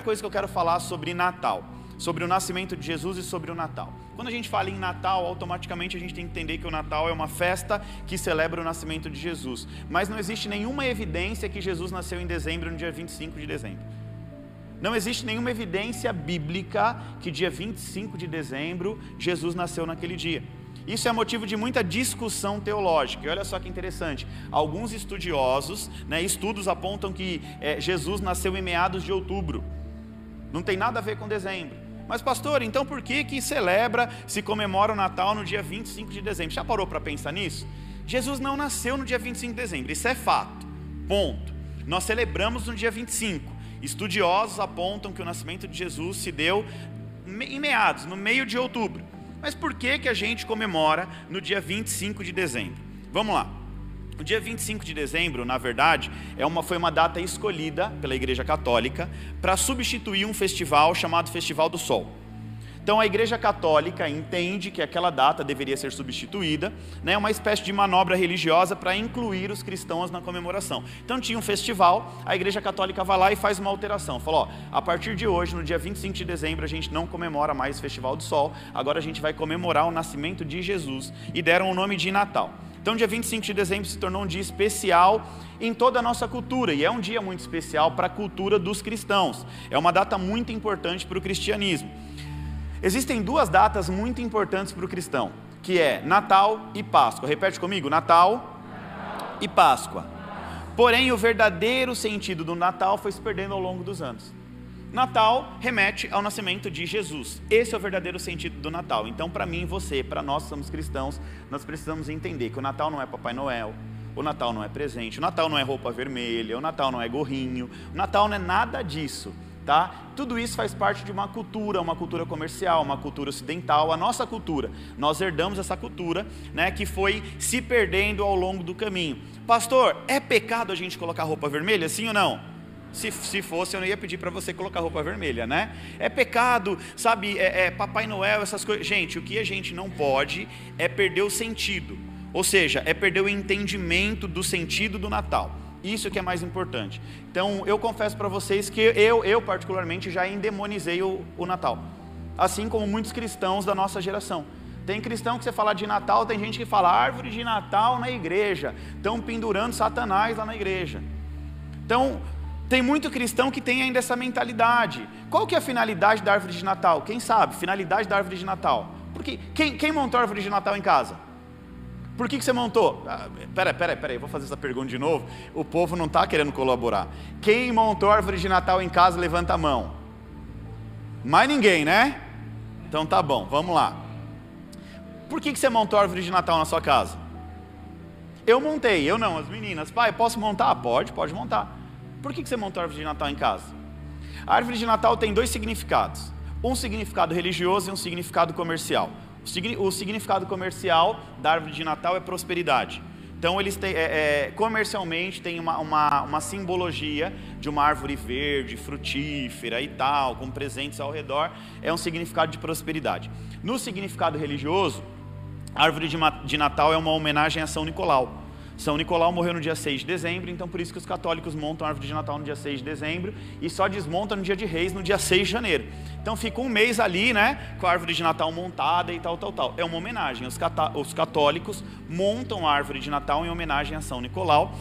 primeira coisa que eu quero falar sobre Natal, sobre o nascimento de Jesus e sobre o Natal. Quando a gente fala em Natal, automaticamente a gente tem que entender que o Natal é uma festa que celebra o nascimento de Jesus. Mas não existe nenhuma evidência que Jesus nasceu em dezembro, no dia 25 de dezembro. Não existe nenhuma evidência bíblica que dia 25 de dezembro Jesus nasceu naquele dia. Isso é motivo de muita discussão teológica. E olha só que interessante: alguns estudiosos, né, estudos apontam que é, Jesus nasceu em meados de outubro. Não tem nada a ver com dezembro. Mas, pastor, então por que que celebra, se comemora o Natal no dia 25 de dezembro? Já parou para pensar nisso? Jesus não nasceu no dia 25 de dezembro, isso é fato. Ponto. Nós celebramos no dia 25. Estudiosos apontam que o nascimento de Jesus se deu em meados, no meio de outubro. Mas por que, que a gente comemora no dia 25 de dezembro? Vamos lá. O dia 25 de dezembro, na verdade, é uma, foi uma data escolhida pela Igreja Católica para substituir um festival chamado Festival do Sol. Então a Igreja Católica entende que aquela data deveria ser substituída, né, uma espécie de manobra religiosa para incluir os cristãos na comemoração. Então tinha um festival, a Igreja Católica vai lá e faz uma alteração. Falou: a partir de hoje, no dia 25 de dezembro, a gente não comemora mais o Festival do Sol, agora a gente vai comemorar o nascimento de Jesus e deram o nome de Natal. Então, dia 25 de dezembro se tornou um dia especial em toda a nossa cultura, e é um dia muito especial para a cultura dos cristãos. É uma data muito importante para o cristianismo. Existem duas datas muito importantes para o cristão, que é Natal e Páscoa. Repete comigo: Natal, Natal. e Páscoa. Porém, o verdadeiro sentido do Natal foi se perdendo ao longo dos anos. Natal remete ao nascimento de Jesus. Esse é o verdadeiro sentido do Natal. Então, para mim você, para nós que somos cristãos, nós precisamos entender que o Natal não é Papai Noel, o Natal não é presente, o Natal não é roupa vermelha, o Natal não é gorrinho, o Natal não é nada disso tá? Tudo isso faz parte de uma cultura, uma cultura comercial, uma cultura ocidental, a nossa cultura. Nós herdamos essa cultura, né, que foi se perdendo ao longo do caminho. Pastor, é pecado a gente colocar roupa vermelha, sim ou não? Se, se fosse, eu não ia pedir para você colocar roupa vermelha, né? É pecado, sabe? É, é Papai Noel, essas coisas. Gente, o que a gente não pode é perder o sentido. Ou seja, é perder o entendimento do sentido do Natal. Isso que é mais importante. Então, eu confesso para vocês que eu, eu particularmente, já endemonizei o, o Natal. Assim como muitos cristãos da nossa geração. Tem cristão que você fala de Natal, tem gente que fala árvore de Natal na igreja. Estão pendurando Satanás lá na igreja. Então, tem muito cristão que tem ainda essa mentalidade. Qual que é a finalidade da árvore de Natal? Quem sabe? Finalidade da árvore de Natal. Porque quem, quem montou a árvore de Natal em casa? Por que, que você montou? Ah, peraí, peraí, peraí, vou fazer essa pergunta de novo. O povo não está querendo colaborar. Quem montou a árvore de Natal em casa, levanta a mão. Mais ninguém, né? Então tá bom, vamos lá. Por que, que você montou a árvore de Natal na sua casa? Eu montei, eu não, as meninas. Pai, posso montar? Pode, pode montar. Por que, você montou a árvore de Natal em casa? A árvore de Natal tem dois significados: um significado religioso e um significado comercial. O significado comercial da árvore de Natal é prosperidade. Então, eles têm, é, é, comercialmente tem uma, uma, uma, simbologia de uma árvore verde, frutífera e tal, com presentes ao redor, é um significado de prosperidade. No significado religioso, a árvore de, de Natal é uma homenagem a São Nicolau. São Nicolau morreu no dia 6 de dezembro, então por isso que os católicos montam a árvore de Natal no dia 6 de dezembro e só desmontam no dia de Reis, no dia 6 de janeiro. Então fica um mês ali, né, com a árvore de Natal montada e tal, tal, tal. É uma homenagem. Os, os católicos montam a árvore de Natal em homenagem a São Nicolau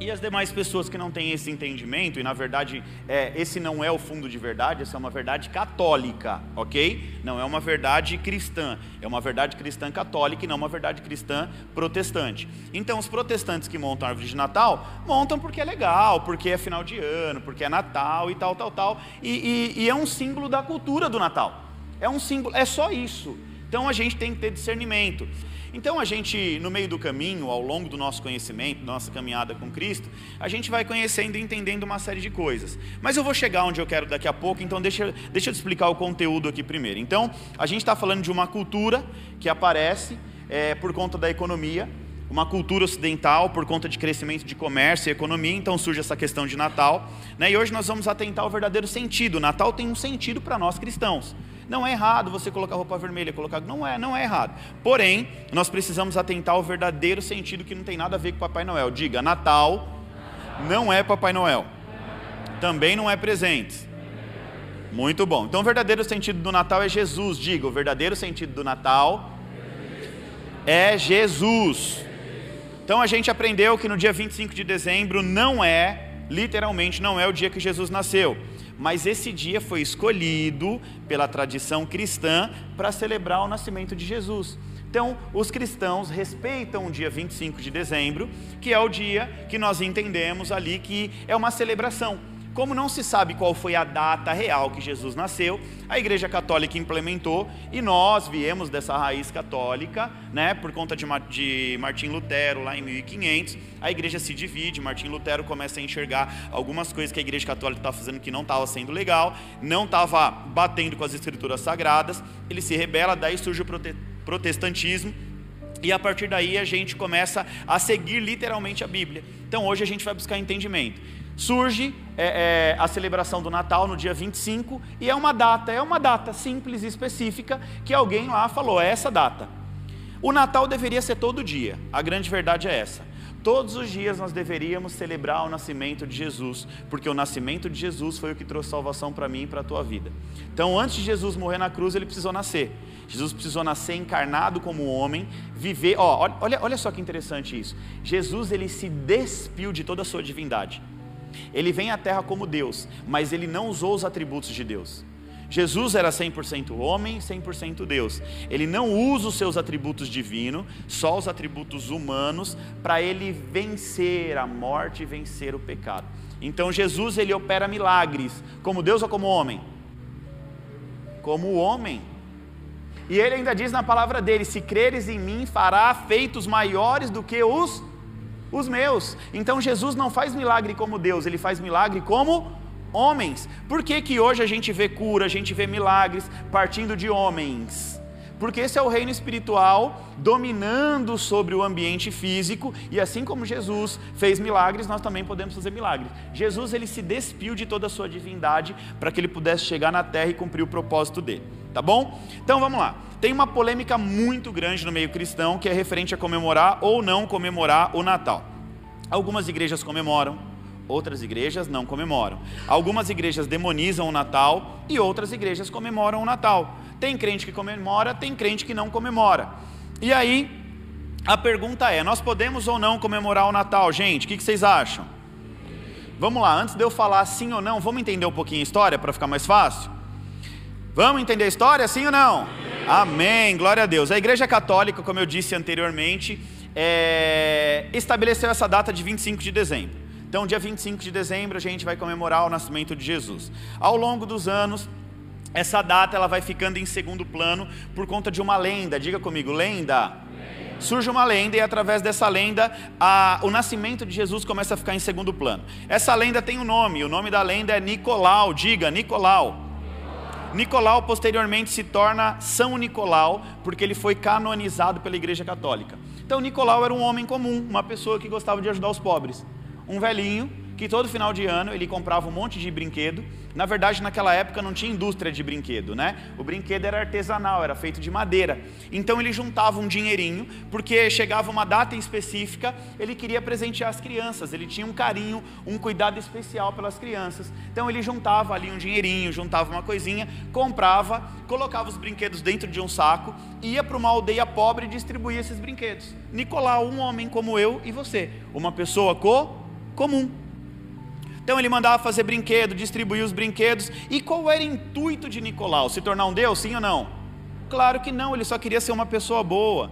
e as demais pessoas que não têm esse entendimento, e na verdade é, esse não é o fundo de verdade, essa é uma verdade católica, ok? Não é uma verdade cristã, é uma verdade cristã católica e não uma verdade cristã protestante. Então os protestantes que montam a árvore de Natal, montam porque é legal, porque é final de ano, porque é Natal e tal, tal, tal, e, e, e é um símbolo da cultura do Natal. É um símbolo, é só isso. Então a gente tem que ter discernimento. Então a gente, no meio do caminho, ao longo do nosso conhecimento, nossa caminhada com Cristo, a gente vai conhecendo e entendendo uma série de coisas. Mas eu vou chegar onde eu quero daqui a pouco, então deixa, deixa eu explicar o conteúdo aqui primeiro. Então, a gente está falando de uma cultura que aparece é, por conta da economia, uma cultura ocidental por conta de crescimento de comércio e economia, então surge essa questão de Natal. Né? E hoje nós vamos atentar ao verdadeiro sentido. Natal tem um sentido para nós cristãos. Não é errado você colocar roupa vermelha, colocar. Não é, não é errado. Porém, nós precisamos atentar ao verdadeiro sentido que não tem nada a ver com Papai Noel. Diga, Natal não é Papai Noel. Também não é presente. Muito bom. Então, o verdadeiro sentido do Natal é Jesus. Diga, o verdadeiro sentido do Natal é Jesus. Então, a gente aprendeu que no dia 25 de dezembro não é, literalmente, não é o dia que Jesus nasceu. Mas esse dia foi escolhido pela tradição cristã para celebrar o nascimento de Jesus. Então, os cristãos respeitam o dia 25 de dezembro, que é o dia que nós entendemos ali que é uma celebração. Como não se sabe qual foi a data real que Jesus nasceu, a Igreja Católica implementou e nós viemos dessa raiz católica, né, por conta de, de Martim Lutero lá em 1500. A Igreja se divide, Martim Lutero começa a enxergar algumas coisas que a Igreja Católica estava fazendo que não estava sendo legal, não estava batendo com as Escrituras Sagradas. Ele se rebela, daí surge o protestantismo e a partir daí a gente começa a seguir literalmente a Bíblia. Então hoje a gente vai buscar entendimento surge é, é, a celebração do Natal no dia 25 e é uma data, é uma data simples e específica que alguém lá falou, é essa data. O Natal deveria ser todo dia, a grande verdade é essa. Todos os dias nós deveríamos celebrar o nascimento de Jesus, porque o nascimento de Jesus foi o que trouxe salvação para mim e para a tua vida. Então, antes de Jesus morrer na cruz, ele precisou nascer. Jesus precisou nascer encarnado como homem, viver. Ó, olha, olha só que interessante isso. Jesus ele se despiu de toda a sua divindade. Ele vem à terra como Deus, mas ele não usou os atributos de Deus. Jesus era 100% homem, 100% Deus. Ele não usa os seus atributos divinos, só os atributos humanos, para ele vencer a morte e vencer o pecado. Então Jesus ele opera milagres, como Deus ou como homem? Como homem. E ele ainda diz na palavra dele: Se creres em mim, fará feitos maiores do que os os meus. Então Jesus não faz milagre como Deus, ele faz milagre como homens. Por que, que hoje a gente vê cura, a gente vê milagres partindo de homens? Porque esse é o reino espiritual dominando sobre o ambiente físico, e assim como Jesus fez milagres, nós também podemos fazer milagres. Jesus ele se despiu de toda a sua divindade para que ele pudesse chegar na terra e cumprir o propósito dele. Tá bom? Então vamos lá. Tem uma polêmica muito grande no meio cristão que é referente a comemorar ou não comemorar o Natal. Algumas igrejas comemoram, outras igrejas não comemoram. Algumas igrejas demonizam o Natal e outras igrejas comemoram o Natal. Tem crente que comemora, tem crente que não comemora. E aí, a pergunta é: nós podemos ou não comemorar o Natal, gente? O que vocês acham? Vamos lá, antes de eu falar sim ou não, vamos entender um pouquinho a história para ficar mais fácil? Vamos entender a história, sim ou não? Amém, glória a Deus. A Igreja Católica, como eu disse anteriormente, é, estabeleceu essa data de 25 de dezembro. Então, dia 25 de dezembro, a gente vai comemorar o nascimento de Jesus. Ao longo dos anos, essa data ela vai ficando em segundo plano por conta de uma lenda. Diga comigo, lenda. Surge uma lenda e através dessa lenda a, o nascimento de Jesus começa a ficar em segundo plano. Essa lenda tem um nome, o nome da lenda é Nicolau. Diga, Nicolau. Nicolau posteriormente se torna São Nicolau, porque ele foi canonizado pela Igreja Católica. Então Nicolau era um homem comum, uma pessoa que gostava de ajudar os pobres. Um velhinho que todo final de ano ele comprava um monte de brinquedo. Na verdade, naquela época não tinha indústria de brinquedo, né? O brinquedo era artesanal, era feito de madeira. Então ele juntava um dinheirinho, porque chegava uma data específica, ele queria presentear as crianças, ele tinha um carinho, um cuidado especial pelas crianças. Então ele juntava ali um dinheirinho, juntava uma coisinha, comprava, colocava os brinquedos dentro de um saco, ia para uma aldeia pobre e distribuía esses brinquedos. Nicolau, um homem como eu e você, uma pessoa co comum então ele mandava fazer brinquedo, distribuir os brinquedos. E qual era o intuito de Nicolau? Se tornar um Deus, sim ou não? Claro que não, ele só queria ser uma pessoa boa.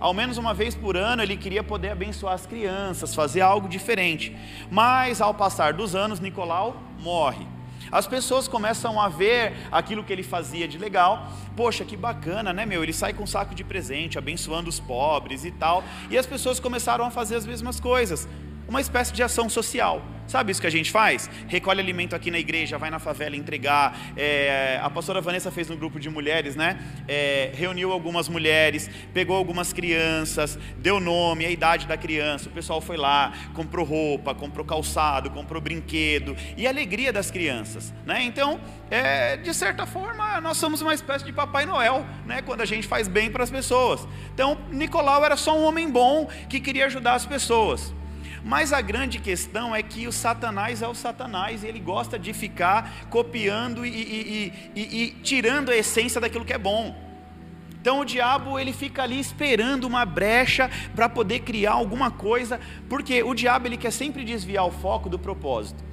Ao menos uma vez por ano ele queria poder abençoar as crianças, fazer algo diferente. Mas ao passar dos anos, Nicolau morre. As pessoas começam a ver aquilo que ele fazia de legal. Poxa, que bacana, né, meu? Ele sai com um saco de presente, abençoando os pobres e tal. E as pessoas começaram a fazer as mesmas coisas uma espécie de ação social. Sabe isso que a gente faz? Recolhe alimento aqui na igreja, vai na favela entregar. É, a pastora Vanessa fez no grupo de mulheres, né? É, reuniu algumas mulheres, pegou algumas crianças, deu nome, a idade da criança. O pessoal foi lá, comprou roupa, comprou calçado, comprou brinquedo e a alegria das crianças, né? Então, é, de certa forma, nós somos uma espécie de Papai Noel, né? Quando a gente faz bem para as pessoas. Então, Nicolau era só um homem bom que queria ajudar as pessoas. Mas a grande questão é que o Satanás é o Satanás, e ele gosta de ficar copiando e, e, e, e tirando a essência daquilo que é bom. Então o diabo ele fica ali esperando uma brecha para poder criar alguma coisa, porque o diabo ele quer sempre desviar o foco do propósito.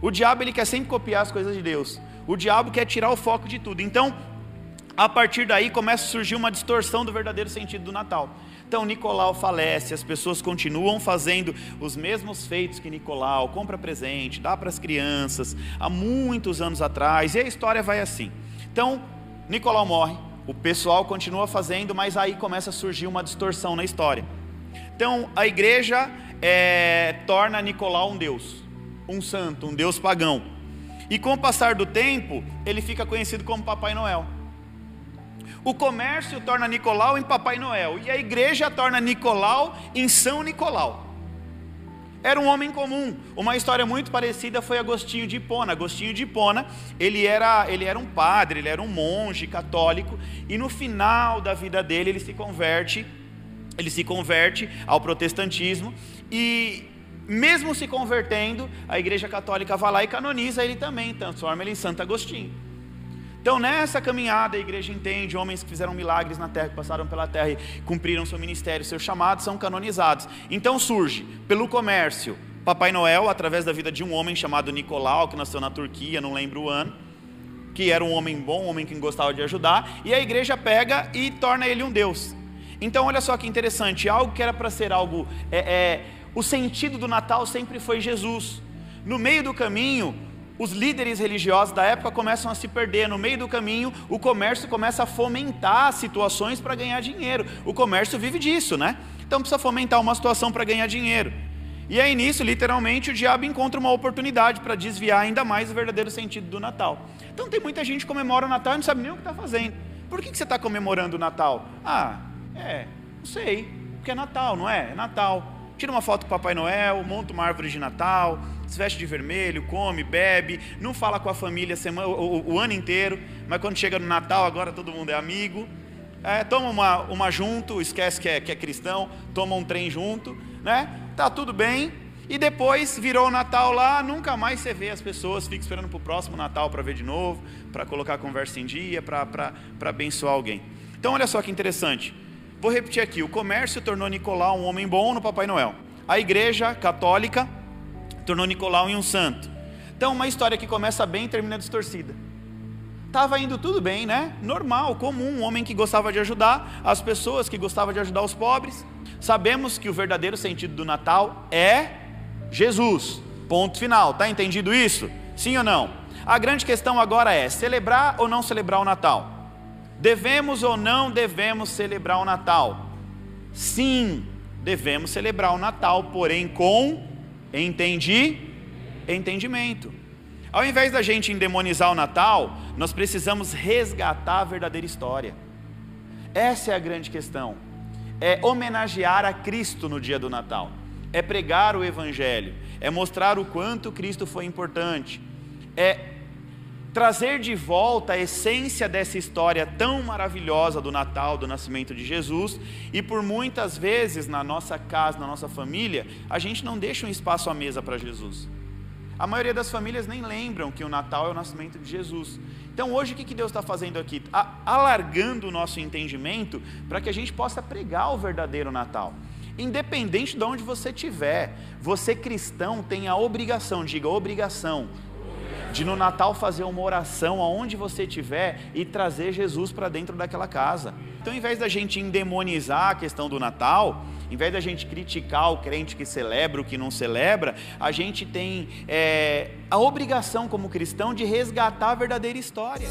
O diabo ele quer sempre copiar as coisas de Deus. O diabo quer tirar o foco de tudo. Então, a partir daí começa a surgir uma distorção do verdadeiro sentido do Natal. Então Nicolau falece, as pessoas continuam fazendo os mesmos feitos que Nicolau, compra presente, dá para as crianças, há muitos anos atrás, e a história vai assim. Então, Nicolau morre, o pessoal continua fazendo, mas aí começa a surgir uma distorção na história. Então a igreja é, torna Nicolau um deus, um santo, um deus pagão. E com o passar do tempo, ele fica conhecido como Papai Noel. O comércio torna Nicolau em Papai Noel, e a igreja torna Nicolau em São Nicolau. Era um homem comum. Uma história muito parecida foi Agostinho de Hipona. Agostinho de Hipona, ele era, ele era um padre, ele era um monge católico, e no final da vida dele ele se converte, ele se converte ao protestantismo e mesmo se convertendo, a Igreja Católica vai lá e canoniza ele também, transforma ele em Santo Agostinho. Então, nessa caminhada, a igreja entende: homens que fizeram milagres na terra, que passaram pela terra e cumpriram seu ministério, seus chamados, são canonizados. Então surge, pelo comércio, Papai Noel, através da vida de um homem chamado Nicolau, que nasceu na Turquia, não lembro o ano, que era um homem bom, um homem que gostava de ajudar, e a igreja pega e torna ele um Deus. Então, olha só que interessante: algo que era para ser algo. É, é, o sentido do Natal sempre foi Jesus. No meio do caminho, os líderes religiosos da época começam a se perder. No meio do caminho, o comércio começa a fomentar situações para ganhar dinheiro. O comércio vive disso, né? Então precisa fomentar uma situação para ganhar dinheiro. E aí nisso, literalmente, o diabo encontra uma oportunidade para desviar ainda mais o verdadeiro sentido do Natal. Então tem muita gente que comemora o Natal e não sabe nem o que está fazendo. Por que, que você está comemorando o Natal? Ah, é, não sei, porque é Natal, não é? É Natal tira uma foto com o Papai Noel, monta uma árvore de Natal, se veste de vermelho, come, bebe, não fala com a família semana, o, o, ano inteiro, mas quando chega no Natal, agora todo mundo é amigo. É, toma uma, uma junto, esquece que é, que é cristão, toma um trem junto, né? Tá tudo bem. E depois virou o Natal lá, nunca mais você vê as pessoas, fica esperando para o próximo Natal para ver de novo, para colocar a conversa em dia, para abençoar alguém. Então olha só que interessante. Vou repetir aqui: o comércio tornou Nicolau um homem bom no Papai Noel. A igreja católica tornou Nicolau em um santo. Então, uma história que começa bem e termina distorcida. Estava indo tudo bem, né? Normal, comum, um homem que gostava de ajudar as pessoas, que gostava de ajudar os pobres. Sabemos que o verdadeiro sentido do Natal é Jesus. Ponto final. Tá entendido isso? Sim ou não? A grande questão agora é: celebrar ou não celebrar o Natal? Devemos ou não devemos celebrar o Natal? Sim, devemos celebrar o Natal, porém com entendi, entendimento. Ao invés da gente endemonizar o Natal, nós precisamos resgatar a verdadeira história. Essa é a grande questão. É homenagear a Cristo no dia do Natal. É pregar o Evangelho. É mostrar o quanto Cristo foi importante. É trazer de volta a essência dessa história tão maravilhosa do Natal, do nascimento de Jesus, e por muitas vezes na nossa casa, na nossa família, a gente não deixa um espaço à mesa para Jesus. A maioria das famílias nem lembram que o Natal é o nascimento de Jesus. Então hoje o que Deus está fazendo aqui? Alargando o nosso entendimento para que a gente possa pregar o verdadeiro Natal. Independente de onde você estiver, você cristão tem a obrigação, diga obrigação, de no Natal fazer uma oração aonde você estiver e trazer Jesus para dentro daquela casa. Então, em vez da gente endemonizar a questão do Natal, em vez da gente criticar o crente que celebra o que não celebra, a gente tem é, a obrigação como cristão de resgatar a verdadeira história.